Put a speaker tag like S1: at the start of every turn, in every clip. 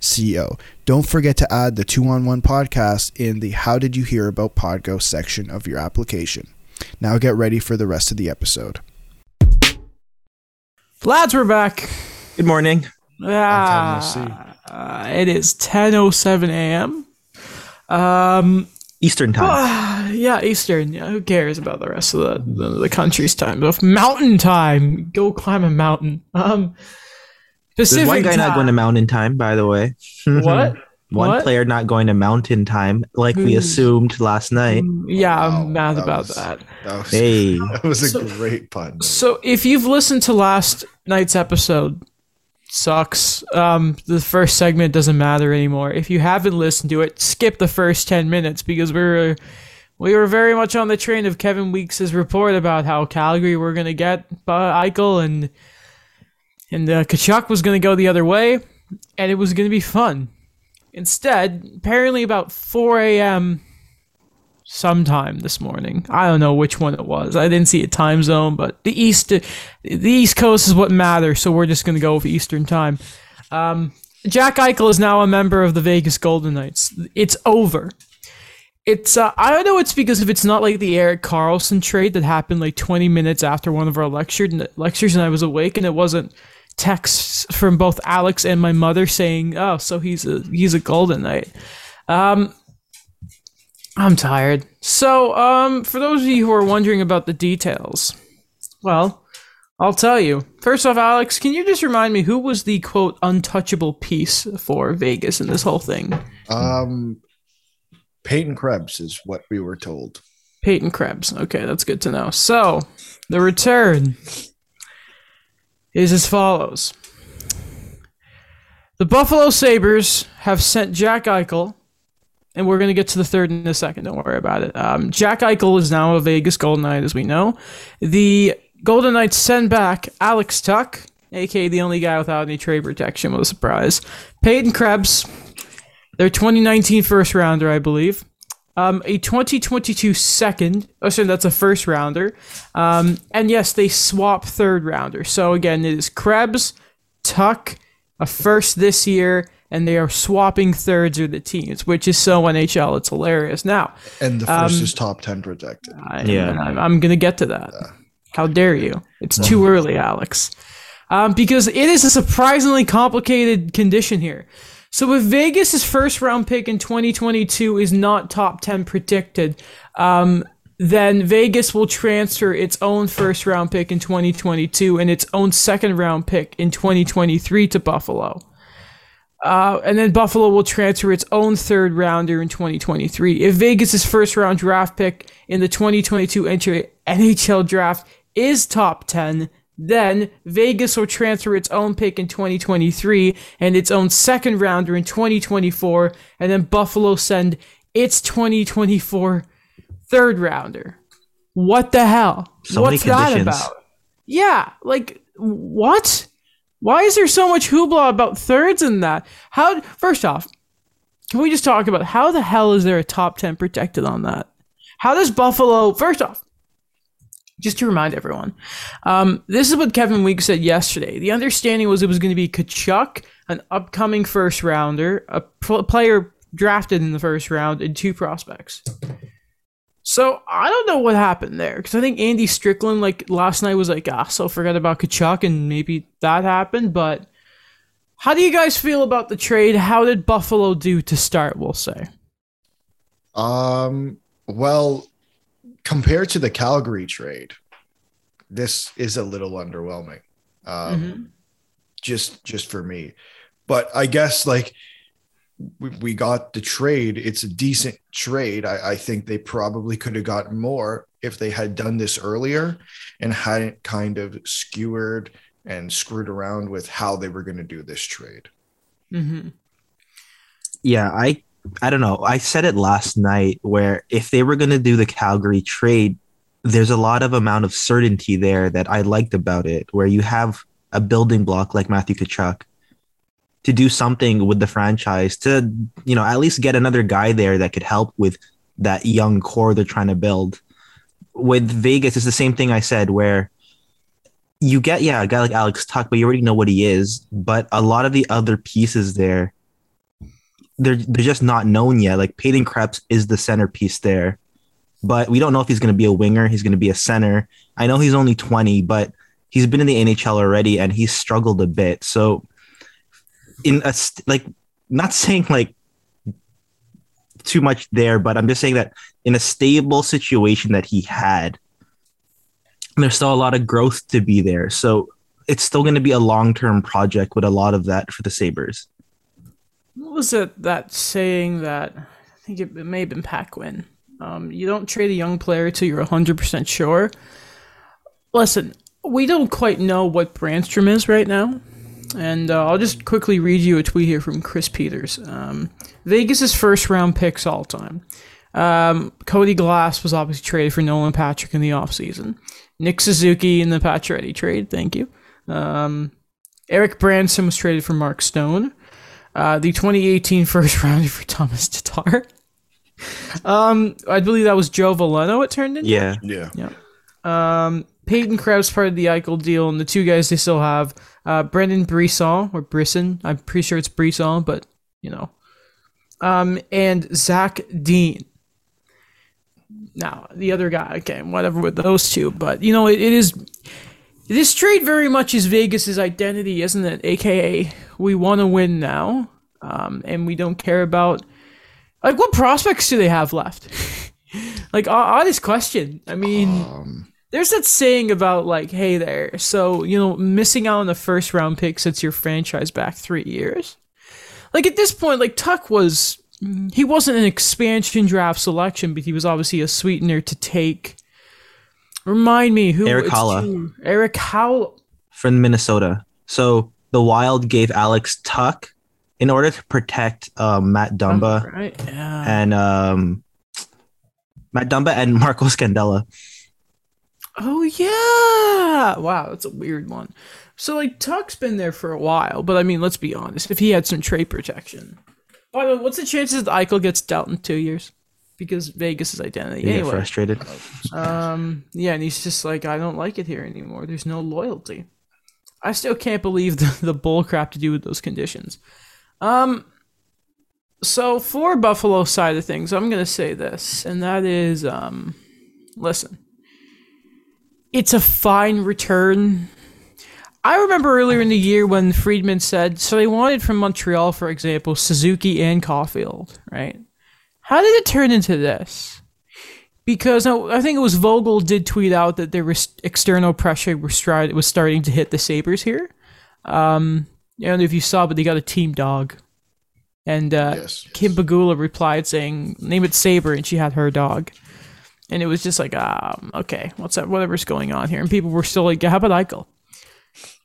S1: co. Don't forget to add the two on one podcast in the How Did You Hear About Podgo section of your application. Now get ready for the rest of the episode.
S2: Lads, we're back.
S3: Good morning.
S2: Ah, uh, it is 10:07 a.m. Um,
S3: Eastern time.
S2: ah, yeah, Eastern. Yeah, who cares about the rest of the the, the country's time? Of mountain time. Go climb a mountain. Um,
S3: There's
S2: Pacific
S3: one guy
S2: time.
S3: not going to mountain time, by the way.
S2: What?
S3: one
S2: What?
S3: player not going to mountain time, like we assumed last night.
S2: Yeah,
S1: Wow,
S2: I'm mad
S1: that
S2: about
S1: was-
S2: that.
S1: That was,
S3: Hey.
S1: that was a
S2: So-
S1: great pun.
S2: So if you've listened to last night's episode, sucks. Um, the first segment doesn't matter anymore. If you haven't listened to it, skip the first ten minutes because we were we were very much on the train of Kevin Weeks' report about how Calgary were gonna get uh, Eichel and and uh, Tkachuk was gonna go the other way, and it was gonna be fun. Instead, apparently about 4 a.m. sometime this morning. I don't know which one it was. I didn't see a time zone, but the east the East Coast is what matters, so we're just gonna go with Eastern time. Um, Jack Eichel is now a member of the Vegas Golden Knights. It's over. It's uh, I don't know. It's because if it's not like the Erik Karlsson trade that happened like 20 minutes after one of our lectures, lectures, and I was awake, and it wasn't texts from both Alex and my mother saying, "Oh, so he's a he's a Golden Knight." Um, I'm tired. So, um, for those of you who are wondering about the details, well, I'll tell you. First off, Alex, can you just remind me who was the quote untouchable piece for Vegas in this whole thing?
S1: Um, Peyton Krebs is what we were told.
S2: Peyton Krebs. Okay, that's good to know. So, the return is as follows. The Buffalo Sabres have sent Jack Eichel, and we're going to get to the third in a second. Don't worry about it. Um, Jack Eichel is now a Vegas Golden Knight, as we know. The Golden Knights send back Alex Tuch, aka the only guy without any trade protection, was a surprise. Peyton Krebs, their 2019 first rounder, I believe um, a 2022 second. Oh, sorry, that's a first rounder. Um, and yes, they swap third rounder. So again, it is Krebs, Tuch, a first this year, and they are swapping thirds with the teams, which is so NHL. It's hilarious. Now,
S1: And the first
S2: Um,
S1: is top 10 protected.
S2: I,
S3: Yeah.
S2: I'm, I'm going to get to that. How dare you? It's too early, Alex. Um, because it is a surprisingly complicated condition here. So if Vegas' first round pick in 2022 is not top 10 predicted, um, then Vegas will transfer its own first round pick in 2022 and its own second round pick in 2023 to Buffalo. Uh, and then Buffalo will transfer its own third rounder in 2023. If Vegas' first round draft pick in the 2022 entry NHL draft is top 10, then Vegas will transfer its own pick in 2023 and its own second rounder in 2024, and then Buffalo send its 2024 third rounder. What the hell?
S3: So
S2: What's that about? Yeah, like what? Why is there so much hoopla about thirds in that? How? First off, can we just talk about how the hell is there a top ten protected on that? How does Buffalo? First off, just to remind everyone, um, this is what Kevin Weeks said yesterday. The understanding was it was going to be Tkachuk, an upcoming first rounder, a pl- player drafted in the first round, and two prospects. So I don't know what happened there because I think Andy Strickland like last night was like, ah, so forgot about Tkachuk and maybe that happened. But how do you guys feel about the trade? How did Buffalo do to start? We'll say.
S1: Um, well, compared to the Calgary trade, this is a little underwhelming. Um,
S2: Mhm.
S1: just just for me. But I guess like we, we got the trade. It's a decent trade. I, I think they probably could have gotten more if they had done this earlier and hadn't kind of skewered and screwed around with how they were going to do this trade.
S2: Mm-hmm.
S3: Yeah, I I don't know. I said it last night where if they were going to do the Calgary trade, there's a lot of amount of certainty there that I liked about it, where you have a building block like Matthew Tkachuk to do something with the franchise to, you know, at least get another guy there that could help with that young core they're trying to build. With Vegas, it's the same thing I said, where you get, yeah, a guy like Alex Tuch, but you already know what he is. But a lot of the other pieces there, they're they're just not known yet. Like Peyton Krebs is the centerpiece there, but we don't know if he's going to be a winger. He's going to be a center. I know he's only 20, but he's been in the NHL already and he's struggled a bit. So, in a like, not saying like too much there, but I'm just saying that in a stable situation that he had, there's still a lot of growth to be there. So it's still going to be a long term project with a lot of that for the Sabres.
S2: What was it that saying that I think it, it may have been Paquin? Um, you don't trade a young player till you're 100% sure. Listen, we don't quite know what Brannstrom is right now. And uh, I'll just quickly read you a tweet here from Chris Peters. Um, Vegas's first round picks all time. Um, Cody Glass was obviously traded for Nolan Patrick in the offseason. Nick Suzuki in the Pacioretty trade. Thank you. Um, Erik Brannstrom was traded for Mark Stone. Uh, the 2018 first rounder for Tomas Tatar. um, I believe that was Joe Veleno. It turned into.
S3: Yeah.
S1: Yeah.
S2: Um, Peyton Krebs part of the Eichel deal, and the two guys they still have, uh, Brendan Brisson or Brisson. I'm pretty sure it's Brisson, but you know, um, and Zach Dean. Now the other guy, okay, whatever with those two, but you know, it, it is. This trade very much is Vegas's identity, isn't it? AKA, we want to win now, um, and we don't care about like what prospects do they have left. like, honest question. I mean,
S1: Um,
S2: there's that saying about like, hey there, so you know, missing out on the first round pick sets your franchise back three years. Like at this point, like Tuch was, he wasn't an expansion draft selection, but he was obviously a sweetener to take. Remind me who
S3: Eric Halla.
S2: Erik Haula.
S3: from Minnesota. So the Wild gave Alex Tuch in order to protect uh, Matt Dumba
S2: right? Yeah.
S3: and um, Matt Dumba and Marco Scandella.
S2: Oh yeah! Wow, that's a weird one. So like Tuch's been there for a while, but I mean, let's be honest. If he had some trade protection, by the way, what's the chances that Eichel gets dealt in two years? Because Vegas' identity.
S3: You get frustrated.
S2: um, yeah, and he's just like, I don't like it here anymore. There's no loyalty. I still can't believe the, the bull crap to do with those conditions. Um, so for Buffalo side of things, I'm gonna say this, and that is, um, listen, it's a fine return. I remember earlier in the year when Friedman said, so they wanted from Montreal, for example, Suzuki and Caulfield, right? How did it turn into this? Because I think it was Vogl did tweet out that there was external pressure was, stri- was starting to hit the Sabres here. Um, I don't know if you saw, but they got a team dog. And uh,
S1: Yes.
S2: Kim Pegula replied saying, name it Saber, and she had her dog. And it was just like, um, okay, what's that? Whatever's going on here. And people were still like, yeah, how about Eichel?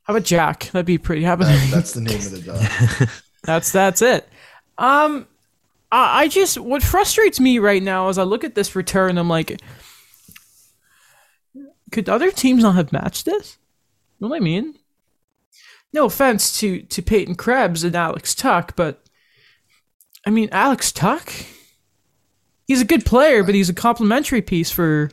S2: How about Jack? That'd be pretty. How about
S1: That's the name of the dog.
S2: that's that's it. Um, I, I just what frustrates me right now is I look at this return. I'm like, could other teams not have matched this? You know what I mean? No offense to to Peyton Krebs and Alex Tuch, but I mean Alex Tuch. He's a good player, but he's a complimentary piece for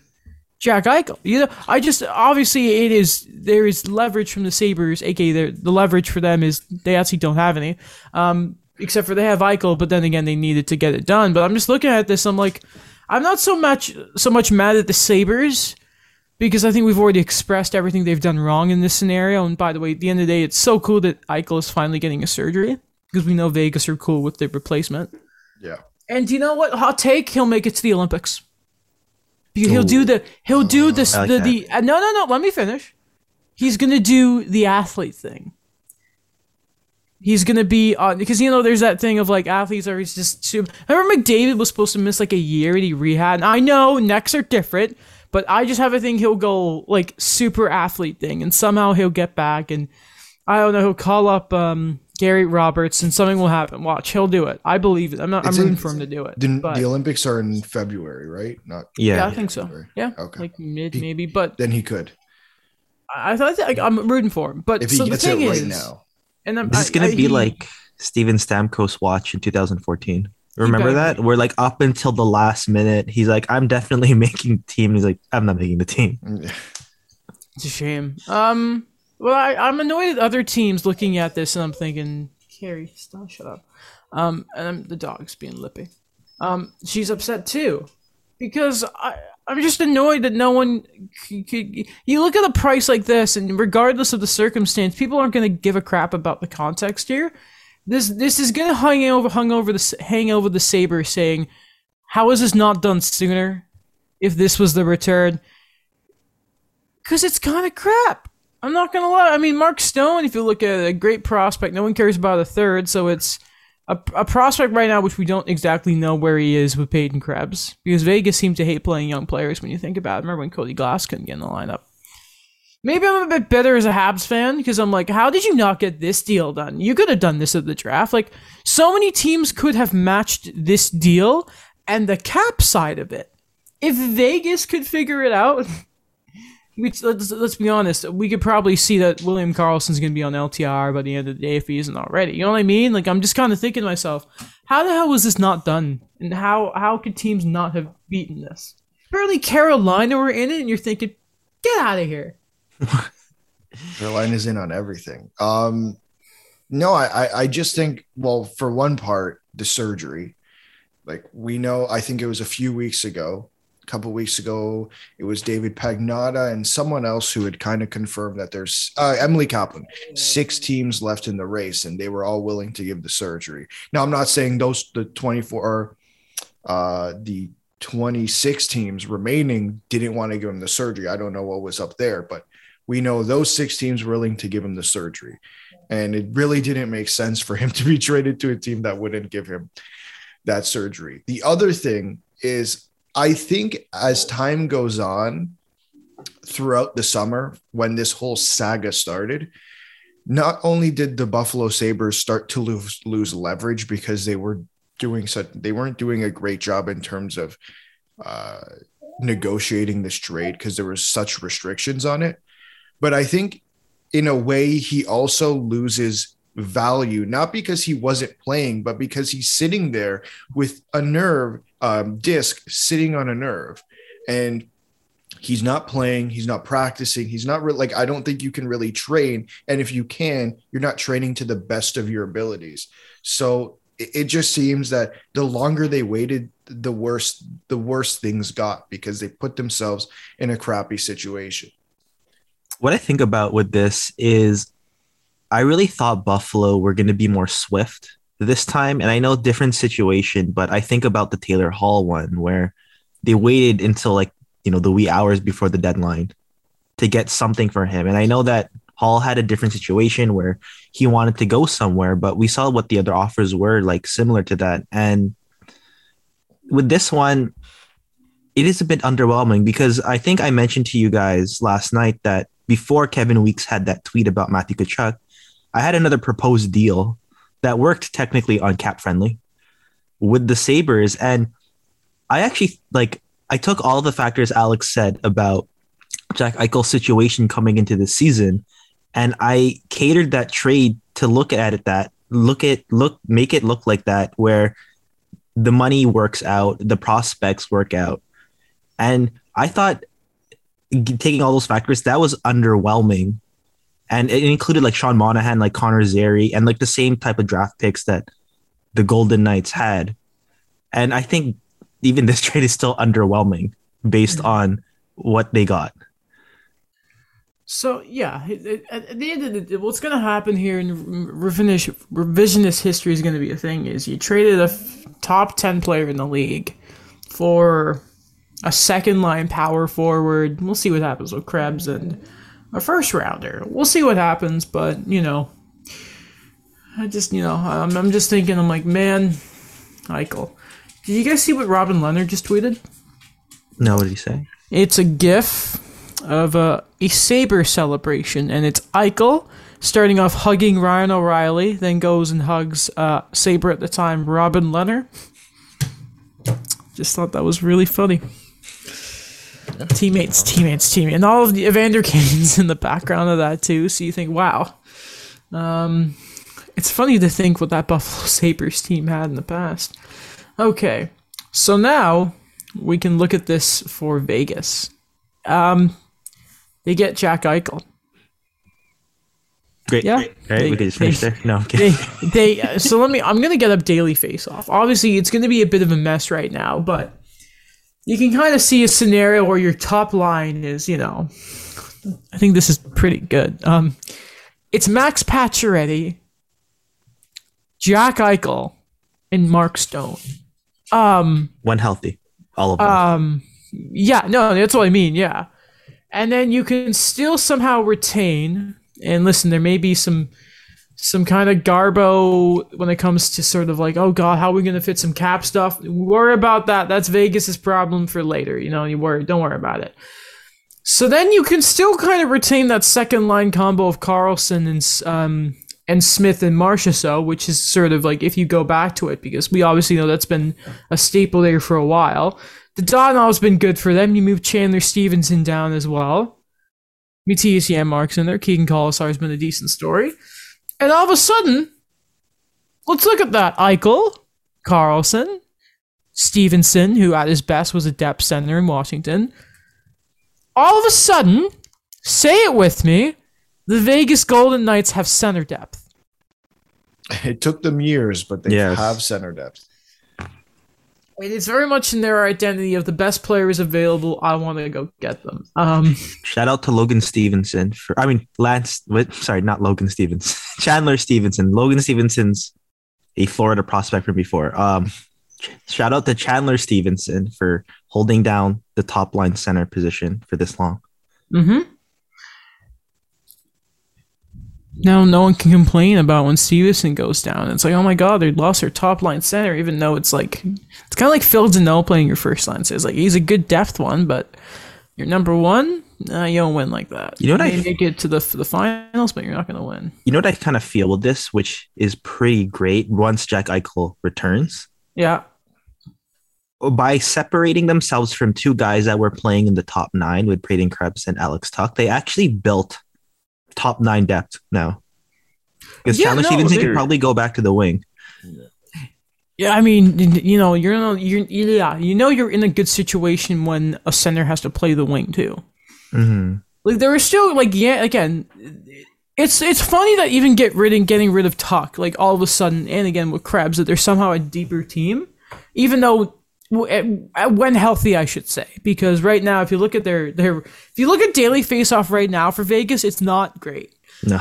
S2: Jack Eichel. You know, I just obviously it is there is leverage from the Sabres, aka the the leverage for them is they actually don't have any, um, except for they have Eichel, but then again they needed to get it done. But I'm just looking at this, I'm like, I'm not so much so much mad at the Sabres because I think we've already expressed everything they've done wrong in this scenario. And by the way, at the end of the day, it's so cool that Eichel is finally getting a surgery because we know Vegas are cool with the replacement.
S1: Yeah.
S2: And you know what? Hot take: He'll make it to the Olympics. Because He'll do the he'll do this
S3: like
S2: the,
S3: that.
S2: the uh, no no no. Let me finish. He's gonna do the athlete thing. He's gonna be on because you know there's that thing of like athletes are just. Too, I remember McDavid was supposed to miss like a year and he rehab. And I know necks are different, but I just have a thing he'll go like super athlete thing and somehow he'll get back and I don't know he'll call up um Gary Roberts, and something will happen. Watch, he'll do it. I believe it. I'm not.
S1: It's
S2: I'm rooting
S1: in-
S2: for him to do it.
S1: The,
S2: but-
S1: the Olympics are in February, right? Not
S2: yeah,
S3: Yeah.
S2: I think so.
S1: February.
S2: Yeah,
S1: Okay.
S2: like mid maybe, but
S1: Then he could
S2: I I thought like, I'm rooting for him. But
S1: if he
S2: so
S1: gets
S2: the
S1: it right
S2: is,
S1: now.
S2: And I'm,
S3: This is gonna
S2: I-
S3: be
S2: he-
S3: like Steven Stamkos watch in 2014. Remember that? Where like up until the last minute, he's like, "I'm definitely making the team." He's like, "I'm not making the team."
S2: It's a shame. Um, well, I, I'm annoyed at other teams looking at this, and I'm thinking, Carrie, stop, shut up. Um, and the dog's being lippy. Um, she's upset too, because I, I'm just annoyed that no one. c- c- You look at a price like this, and regardless of the circumstance, people aren't going to give a crap about the context here. This this is going to hang over hung over the hang over the saber, saying, "How is this not done sooner? If this was the return." Because it's kind of crap. I'm not gonna lie. I mean, Mark Stone, if you look at it, a great prospect. No one cares about a third, so it's a, a prospect right now, which we don't exactly know where he is with Peyton Krebs, because Vegas seems to hate playing young players. When you think about it, remember when Cody Glass couldn't get in the lineup? Maybe I'm a bit bitter as a Habs fan because I'm like, how did you not get this deal done? You could have done this at the draft. Like, so many teams could have matched this deal and the cap side of it. If Vegas could figure it out, let's, let's be honest, we could probably see that William Karlsson's going to be on LTR by the end of the day if he isn't already. You know what I mean? Like, I'm just kind of thinking to myself, how the hell was this not done? And how, how could teams not have beaten this? Barely Carolina were in it, and you're thinking, get out of here.
S1: Carolina's in on everything. Um, no, I, I, just think, well, for one part, the surgery. Like we know, I think it was a few weeks ago, couple weeks ago, it was David Pagnotta and someone else who had kind of confirmed that there's uh, Emily Kaplan, six teams left in the race, and they were all willing to give the surgery. Now, I'm not saying those the 24 or uh, the 26 teams remaining didn't want to give him the surgery. I don't know what was up there, but we know those six teams were willing to give him the surgery. And it really didn't make sense for him to be traded to a team that wouldn't give him that surgery. The other thing is, I think as time goes on throughout the summer, when this whole saga started, not only did the Buffalo Sabres start to lose, lose leverage because they were doing such, they weren't doing a great job in terms of uh, negotiating this trade because there was such restrictions on it. But I think in a way, he also loses value, not because he wasn't playing, but because he's sitting there with a nerve um, disc sitting on a nerve. And he's not playing, he's not practicing, he's not really like, I don't think you can really train. And if you can, you're not training to the best of your abilities. So it, it just seems that the longer they waited, the worse the worse things got because they put themselves in a crappy situation.
S3: What I think about with this is I really thought Buffalo were going to be more swift this time. And I know different situation, but I think about the Taylor Hall one where they waited until like, you know, the wee hours before the deadline to get something for him. And I know that Hall had a different situation where he wanted to go somewhere, but we saw what the other offers were like similar to that. And with this one, it is a bit underwhelming because I think I mentioned to you guys last night that before Kevin Weeks had that tweet about Matthew Tkachuk, I had another proposed deal that worked technically on cap friendly with the Sabres. And I actually like I took all the factors Alex said about Jack Eichel's situation coming into the season, and I catered that trade to look at it that look at look make it look like that where the money works out, the prospects work out. And I thought taking all those factors, that was underwhelming. And it included like Sean Monahan, like Connor Zary, and like the same type of draft picks that the Golden Knights had. And I think even this trade is still underwhelming based mm-hmm. on what they got.
S2: So yeah, it, it, at at the end of the day, what's going to happen here in revisionist, revisionist history is going to be a thing. Is you traded a f- top ten player in the league for a second line power forward. We'll see what happens with Krebs and a first rounder. We'll see what happens, but you know, I just you know I'm, I'm just thinking I'm like man, Eichel. Did you guys see what Robin Lehner just tweeted?
S3: No, what did he say?
S2: It's a GIF of a a saber celebration, and it's Eichel starting off hugging Ryan O'Reilly, then goes and hugs uh, saber at the time Robin Lehner. Just thought that was really funny. Teammates, teammates, teammates, and all of the Evander Kane's in the background of that too. So you think, wow, um, it's funny to think what that Buffalo Sabres team had in the past. Okay, so now we can look at this for Vegas. Um, they get Jack Eichel.
S3: Great.
S2: Yeah.
S3: Great.
S2: They-
S3: we can just finish
S2: they-
S3: there. No, I'm kidding.
S2: they they uh, so let me i'm gonna get up daily face off obviously it's gonna be a bit of a mess right now but you can kind of see a scenario where your top line is you know i think this is pretty good um it's max pacioretty jack eichel and mark stone um
S3: When healthy, all of them.
S2: um, yeah, no, that's what I mean. Yeah, and then you can still somehow retain. And listen, there may be some some kind of garbo when it comes to sort of like, oh god, how are we gonna fit some cap stuff? Worry about that. That's Vegas's problem for later. You know, you worry. Don't worry about it. So then you can still kind of retain that second line combo of Karlsson and um and Smith and Marchessault, which is sort of like if you go back to it, because we obviously know that's been a staple there for a while. Dadonov's been good for them. You move Chandler Stephenson down as well. Mattias Janmark's in there. Keegan Kolesar has been a decent story. And all of a sudden, let's look at that. Eichel, Karlsson, Stephenson, who at his best was a depth center in Washington. All of a sudden, say it with me, the Vegas Golden Knights have center depth.
S1: It took them years, but they
S3: Yes.
S1: have center depth.
S2: It is very much in their identity of the best players available. I want to go get them. Um,
S3: Shout out to Logan Stevenson for, I mean, Lance, what, sorry, not Logan Stevens, Chandler Stephenson. Logan Stevenson's a Florida prospect from before. Um, shout out to Chandler Stephenson for holding down the top line center position for this long.
S2: hmm Now no one can complain about when Stephenson goes down. It's like, oh my god, they lost their top line center, even though it's like it's kind of like Phil Danault playing your first line. So it's like he's a good depth one, but your number one, nah, you don't win like that.
S3: You know what I
S2: may
S3: f-
S2: make it to the the finals, but you're not gonna win.
S3: You know what I kind of feel with this, which is pretty great once Jack Eichel returns?
S2: Yeah,
S3: by separating themselves from two guys that were playing in the top nine with Braden Krebs and Alex Tuch, they actually built top nine depth now. Because
S2: Yeah,
S3: Chandler
S2: no, Stephenson
S3: could probably go back to the wing.
S2: yeah. I mean, you know, you're in a, you're yeah, you know, you're in a good situation when a center has to play the wing too.
S3: Mm-hmm.
S2: Like there was still like yeah again it's it's funny that even get rid of getting rid of Tuch like all of a sudden and again with Krebs that they're somehow a deeper team even though when healthy I should say because right now if you look at their their if you look at daily face off right now for Vegas it's not great
S3: No.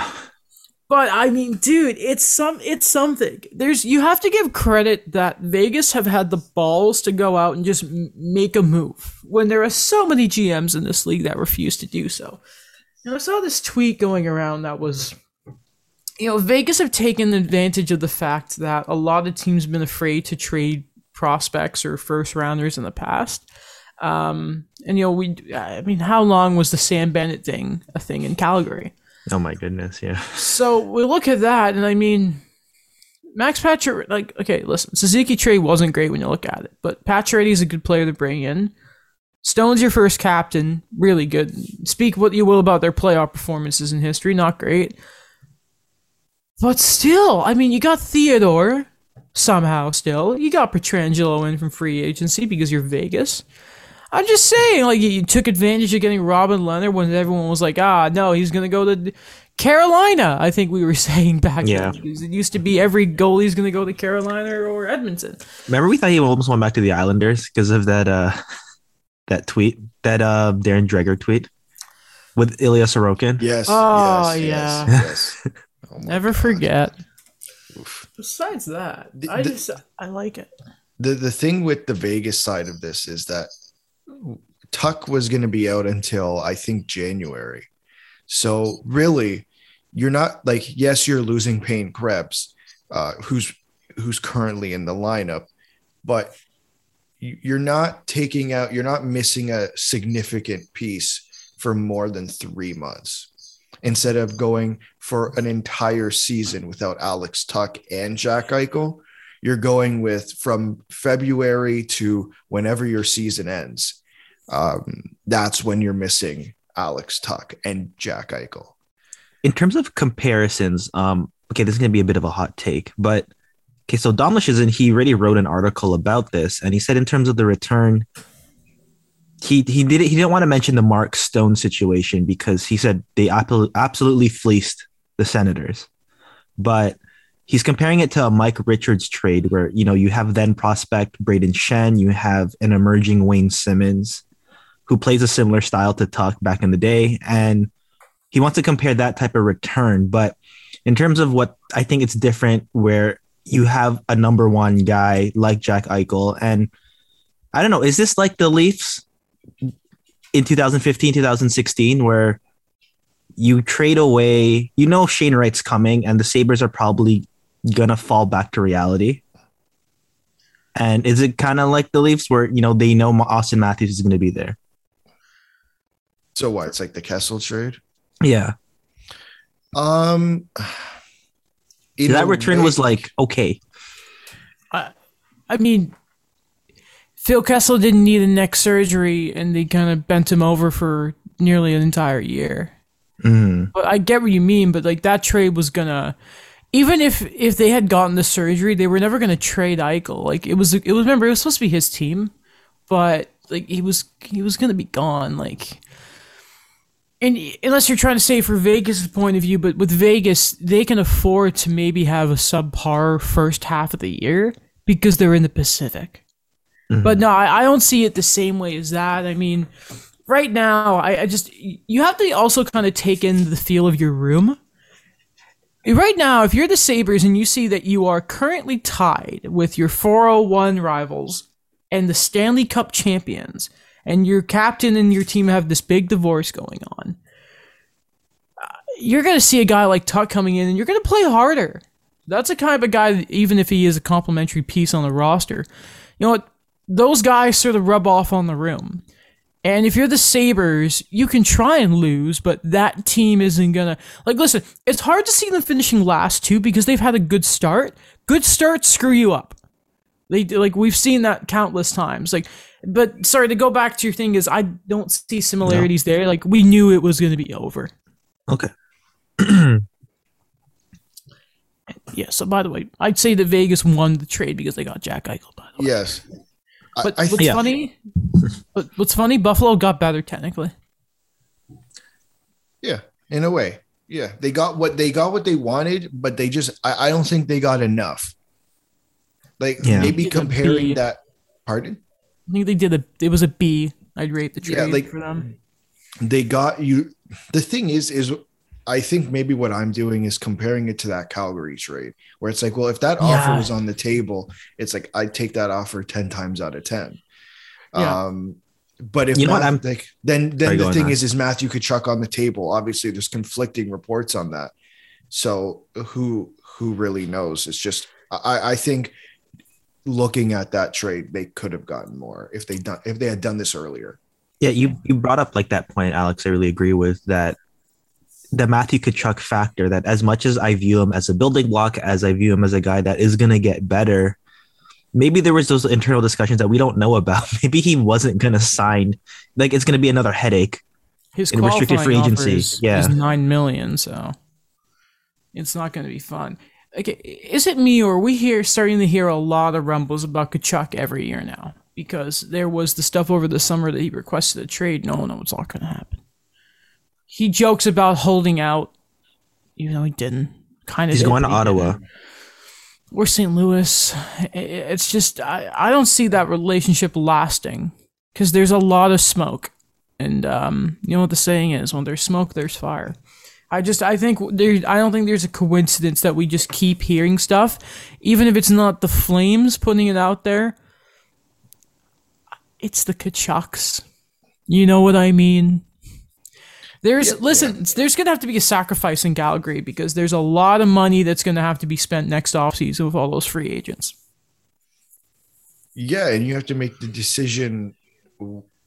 S2: But I mean, dude, it's some it's something. There's you have to give credit that Vegas have had the balls to go out and just make a move when there are so many GMs in this league that refuse to do so. And I saw this tweet going around that was you know, Vegas have taken advantage of the fact that a lot of teams have been afraid to trade prospects or first rounders in the past. Um, and you know, we I mean, how long was the Sam Bennett thing a thing in Calgary?
S3: Oh my goodness, yeah.
S2: So we look at that, and I mean, Max Pacioretty, like, okay, listen, Suzuki trade wasn't great when you look at it, but Pacioretty is a good player to bring in. Stone's your first captain, really good. Speak what you will about their playoff performances in history, not great. But still, I mean, you got Theodore somehow still. You got Pietrangelo in from free agency because you're Vegas. I'm just saying, like you took advantage of getting Robin Lehner when everyone was like, ah, no, he's gonna go to Carolina. I think we were saying back
S3: Yeah.
S2: then it used to be every goalie's gonna go to Carolina or Edmonton.
S3: Remember we thought he almost went back to the Islanders because of that uh that tweet, that uh Darren Dreger tweet with Ilya Sorokin.
S1: Yes.
S2: Oh,
S1: yes,
S2: yeah.
S1: Yes. yes. Oh
S2: Never
S1: God.
S2: forget.
S1: Oof.
S2: Besides that,
S1: The-
S2: I
S1: the-
S2: just I like it.
S1: The the thing with the Vegas side of this is that Tuch was going to be out until I think January. So really, you're not like yes, you're losing Payne Krebs, uh, who's who's currently in the lineup, but you- you're not taking out, you're not missing a significant piece for more than three months instead of going for an entire season without Alex Tuch and Jack Eichel. You're going with from February to whenever your season ends. Um, that's when you're missing Alex Tuch and Jack Eichel.
S3: In terms of comparisons, um, okay, this is gonna be a bit of a hot take, but okay, so Dom Luszczyszyn, he already wrote an article about this, and he said in terms of the return, he he did he didn't want to mention the Mark Stone situation because he said they absolutely fleeced the Senators, but he's comparing it to a Mike Richards trade where you know you have then prospect Brayden Schenn, you have an emerging Wayne Simmonds, who plays a similar style to Tuch back in the day, and he wants to compare that type of return. But in terms of what I think it's different, where you have a number one guy like Jack Eichel, and I don't know, is this like the Leafs in 2015, 2016, where you trade away, you know, Shane Wright's coming, and the Sabres are probably gonna fall back to reality. And is it kind of like the Leafs where, you know, they know Auston Matthews is going to be there?
S1: So what? It's like the Kessel trade.
S3: Yeah.
S1: Um.
S3: That return way, was like okay.
S2: I, I mean, Phil Kessel didn't need a neck surgery, and they kind of bent him over for nearly an entire year.
S3: Mm.
S2: But I get what you mean. But like that trade was gonna, even if if they had gotten the surgery, they were never gonna trade Eichel. Like it was, it was remember it was supposed to be his team, but like he was he was gonna be gone. Like and unless you're trying to say for Vegas' point of view, but with Vegas, they can afford to maybe have a subpar first half of the year because they're in the Pacific. Mm-hmm. But no, I, I, don't see it the same way as that. I mean, right now, I, I just you have to also kind of take in the feel of your room. Right now, if you're the Sabres and you see that you are currently tied with your 401 rivals and the Stanley Cup champions, and your captain and your team have this big divorce going on, you're going to see a guy like Tuch coming in and you're going to play harder. That's a kind of a guy, even if he is a complimentary piece on the roster. You know what? Those guys sort of rub off on the room. And if you're the Sabres, you can try and lose, but that team isn't gonna like listen, it's hard to see them finishing last too because they've had a good start. Good starts screw you up. They like we've seen that countless times. Like, but sorry to go back to your thing is I don't see similarities no. there. Like we knew it was going to be over.
S3: Okay.
S2: yeah. So by the way, I'd say that Vegas won the trade because they got Jack Eichel. By the
S1: way. Yes.
S2: But I, I what's yeah. funny? But what's funny? Buffalo got better technically.
S1: Yeah, in a way. Yeah, they got what they got what they wanted, but they just I, I don't think they got enough. Like yeah. maybe comparing that. Pardon.
S2: I think they did a. It was a B. I'd rate the trade yeah, like, for them.
S1: They got you. The thing is, is I think maybe what I'm doing is comparing it to that Calgary trade, where it's like, well, if that yeah. offer was on the table, it's like I'd take that offer ten times out of ten. Yeah. Um, but if you know what I'm like, then then the thing on. is, is Matthew Tkachuk on the table? Obviously, there's conflicting reports on that. So who who really knows? It's just I I think looking at that trade, they could have gotten more if they done if they had done this earlier.
S3: Yeah, you you brought up like that point, Alex. I really agree with that. The Matthew Tkachuk factor that as much as I view him as a building block, as I view him as a guy that is gonna get better, maybe there was those internal discussions that we don't know about. Maybe he wasn't gonna sign. Like it's gonna be another headache.
S2: His in restricted free agency, yeah, is nine million. So it's not gonna be fun. Okay, is it me or are we here starting to hear a lot of rumbles about Tkachuk every year now? Because there was the stuff over the summer that he requested a trade. No, no, it's all going to happen. He jokes about holding out, even though he didn't. Kind of.
S3: He's going to Ottawa. Didn't.
S2: Or St. Louis. It's just I, I don't see that relationship lasting because there's a lot of smoke, and um, you know what the saying is: when there's smoke, there's fire. I just I think there I don't think there's a coincidence that we just keep hearing stuff, even if it's not the Flames putting it out there. It's the Tkachuks. You know what I mean? There's yeah, listen, yeah. there's gonna have to be a sacrifice in Calgary because there's a lot of money that's gonna have to be spent next offseason with all those free agents.
S1: Yeah, and you have to make the decision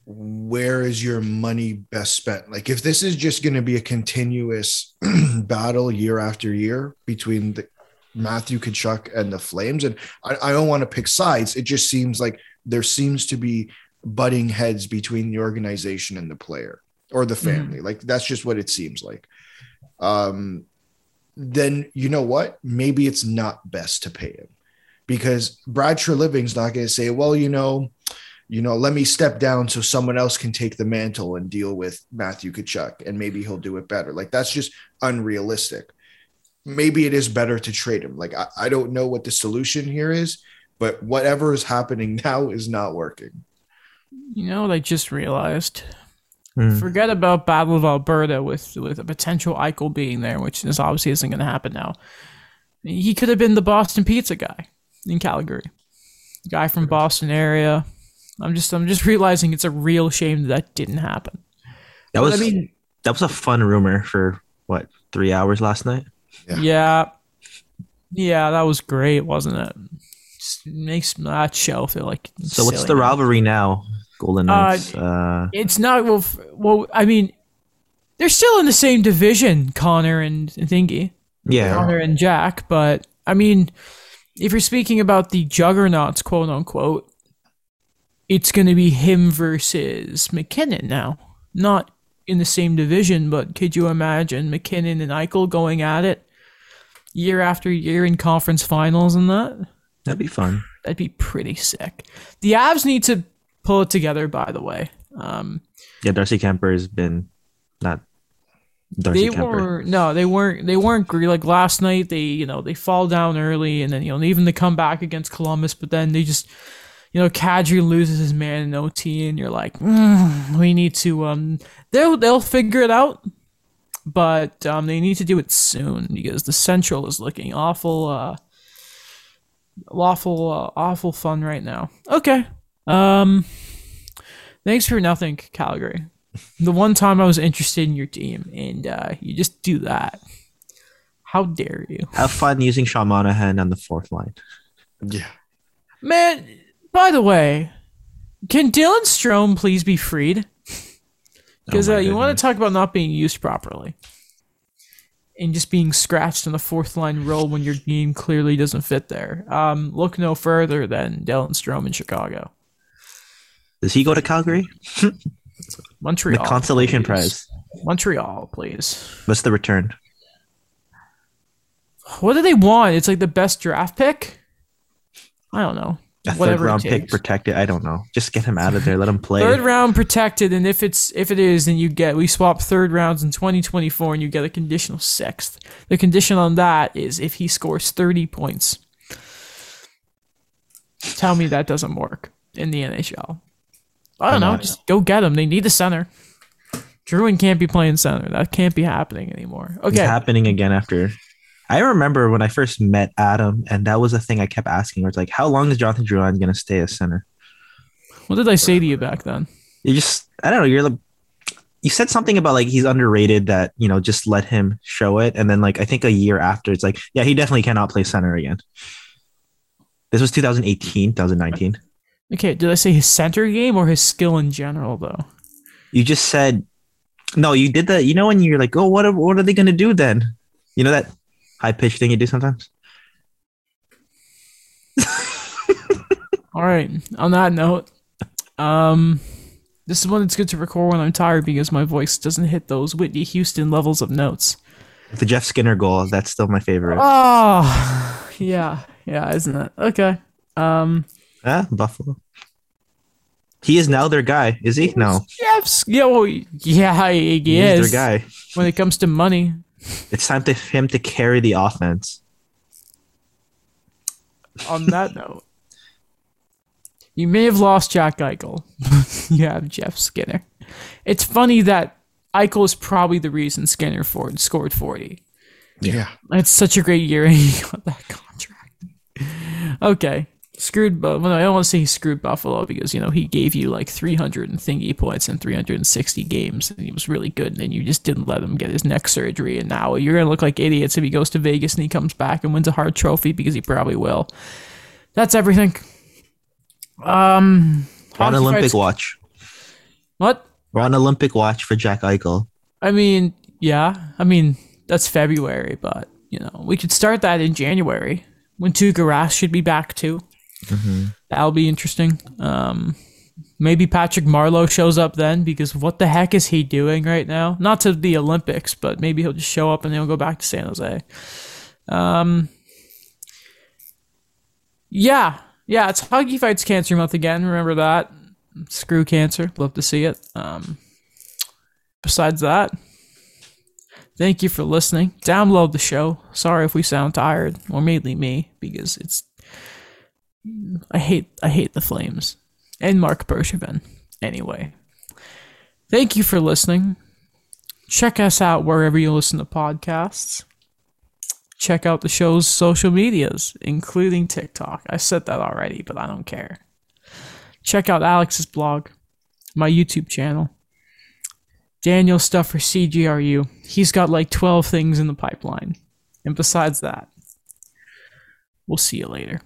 S1: where is your money best spent? Like, if this is just going to be a continuous battle year after year between the Matthew Tkachuk and the Flames, and I, I don't want to pick sides, it just seems like there seems to be butting heads between the organization and the player or the family. Mm-hmm. Like, that's just what it seems like. Um, then you know what? Maybe it's not best to pay him because Brad Treliving's not going to say, well, you know, you know, let me step down so someone else can take the mantle and deal with Matthew Tkachuk and maybe he'll do it better. Like that's just unrealistic. Maybe it is better to trade him. Like I, I don't know what the solution here is, but whatever is happening now is not working.
S2: You know what I just realized? Mm. Forget about Battle of Alberta with with a potential Eichel being there, which is obviously isn't going to happen now. He could have been the Boston Pizza guy in Calgary, guy from Boston area I'm just I'm just realizing it's a real shame that, that didn't happen.
S3: That was I mean that was a fun rumor for what three hours last night.
S2: Yeah, yeah, yeah that was great, wasn't it? Just makes that show feel like.
S3: So what's the rivalry now? Golden uh, Knights. Uh, uh,
S2: it's not well. Well, I mean, they're still in the same division, Connor and, and Thingy.
S3: Yeah,
S2: Connor and Jack. But I mean, if you're speaking about the juggernauts, quote unquote, it's going to be him versus MacKinnon now. Not in the same division, but could you imagine MacKinnon and Eichel going at it year after year in conference finals and that?
S3: That'd be fun.
S2: That'd be pretty sick. The Avs need to pull it together, by the way. Um,
S3: yeah, Darcy Kuemper has been not. Darcy
S2: they Kuemper. were no, they weren't. They weren't great. Like last night, they you know they fall down early, and then you know even they come back against Columbus, but then they just you know, Kadri loses his man in OT, and you're like, mm, we need to. Um, they'll they'll figure it out, but um, they need to do it soon because the Central is looking awful, uh, awful, uh, awful fun right now. Okay, um, thanks for nothing, Calgary. The one time I was interested in your team, and uh, you just do that. How dare you?
S3: Have fun using Sean Monahan on the fourth line.
S1: Yeah.
S2: Man, by the way, can Dylan Strome please be freed? Because oh uh, you want to talk about not being used properly and just being scratched in the fourth line role when your team clearly doesn't fit there. Um, look no further than Dylan Strome in Chicago.
S3: Does he go to Calgary?
S2: Montreal.
S3: The consolation
S2: please.
S3: prize.
S2: Montreal, please.
S3: What's the return?
S2: What do they want? It's like the best draft pick. I don't know
S3: a third round pick protected. I don't know. Just get him out of there. Let him play.
S2: Third round protected, and if it's if it is, then you get we swap third rounds in 2024, and you get a conditional sixth. The condition on that is if he scores 30 points. Tell me that doesn't work in the NHL. I don't know. Just go get him. They need a center. Drouin can't be playing center. That can't be happening anymore. Okay, it's
S3: happening again after I remember when I first met Adam, and that was a thing I kept asking. Where it's like, how long is Jonathan Drouin going to stay as center?
S2: What did I say to you back then?
S3: You just, I don't know. You're like, you said something about like he's underrated. That you know, just let him show it. And then like I think a year after, it's like, yeah, he definitely cannot play center again. This was 2018, 2019.
S2: Okay, did I say his center game or his skill in general though?
S3: You just said no. You did that. You know when you're like, oh, what are, what are they going to do then? You know that high pitched thing you do sometimes?
S2: All right. On that note, um, this is when it's good to record when I'm tired because my voice doesn't hit those Whitney Houston levels of notes.
S3: The Jeff Skinner goal, that's still my favorite.
S2: Oh, yeah. Yeah, isn't it? Okay. Um,
S3: ah, Buffalo. He is now their guy, is he? No.
S2: Jeff's, yeah, well, yeah, he, he is. their guy. When it comes to money.
S3: It's time for him to carry the offense.
S2: On that note, you may have lost Jack Eichel. you have Jeff Skinner. It's funny that Eichel is probably the reason Skinner Ford scored 40.
S1: Yeah.
S2: It's such a great year and he got that contract. Okay screwed. Well, I don't want to say he screwed Buffalo because you know he gave you like 300 and thingy points in 360 games, and he was really good. And then you just didn't let him get his neck surgery, and now you're gonna look like idiots if he goes to Vegas and he comes back and wins a Hart Trophy because he probably will. That's everything. Um,
S3: on Olympic watch.
S2: What?
S3: We're on Olympic watch for Jack Eichel.
S2: I mean, yeah. I mean, that's February, but you know, we could start that in January when Tuukka Rask should be back too.
S3: Mm-hmm.
S2: That'll be interesting. Um, maybe Patrick Marleau shows up then because what the heck is he doing right now? Not to the Olympics, but maybe he'll just show up and he'll go back to San Jose. Um, yeah, yeah, it's Hockey Fights Cancer Month again. Remember that. Screw cancer. Love to see it. Um, besides that, thank you for listening. Download the show. Sorry if we sound tired, or mainly me, because it's I hate I hate the Flames and Marc Bergevin. Anyway, thank you for listening. Check us out wherever you listen to podcasts. Check out the show's social medias, including TikTok. I said that already, but I don't care. Check out Alex's blog, my YouTube channel. Daniel stuff for CGRU. He's got like 12 things in the pipeline. And besides that, we'll see you later.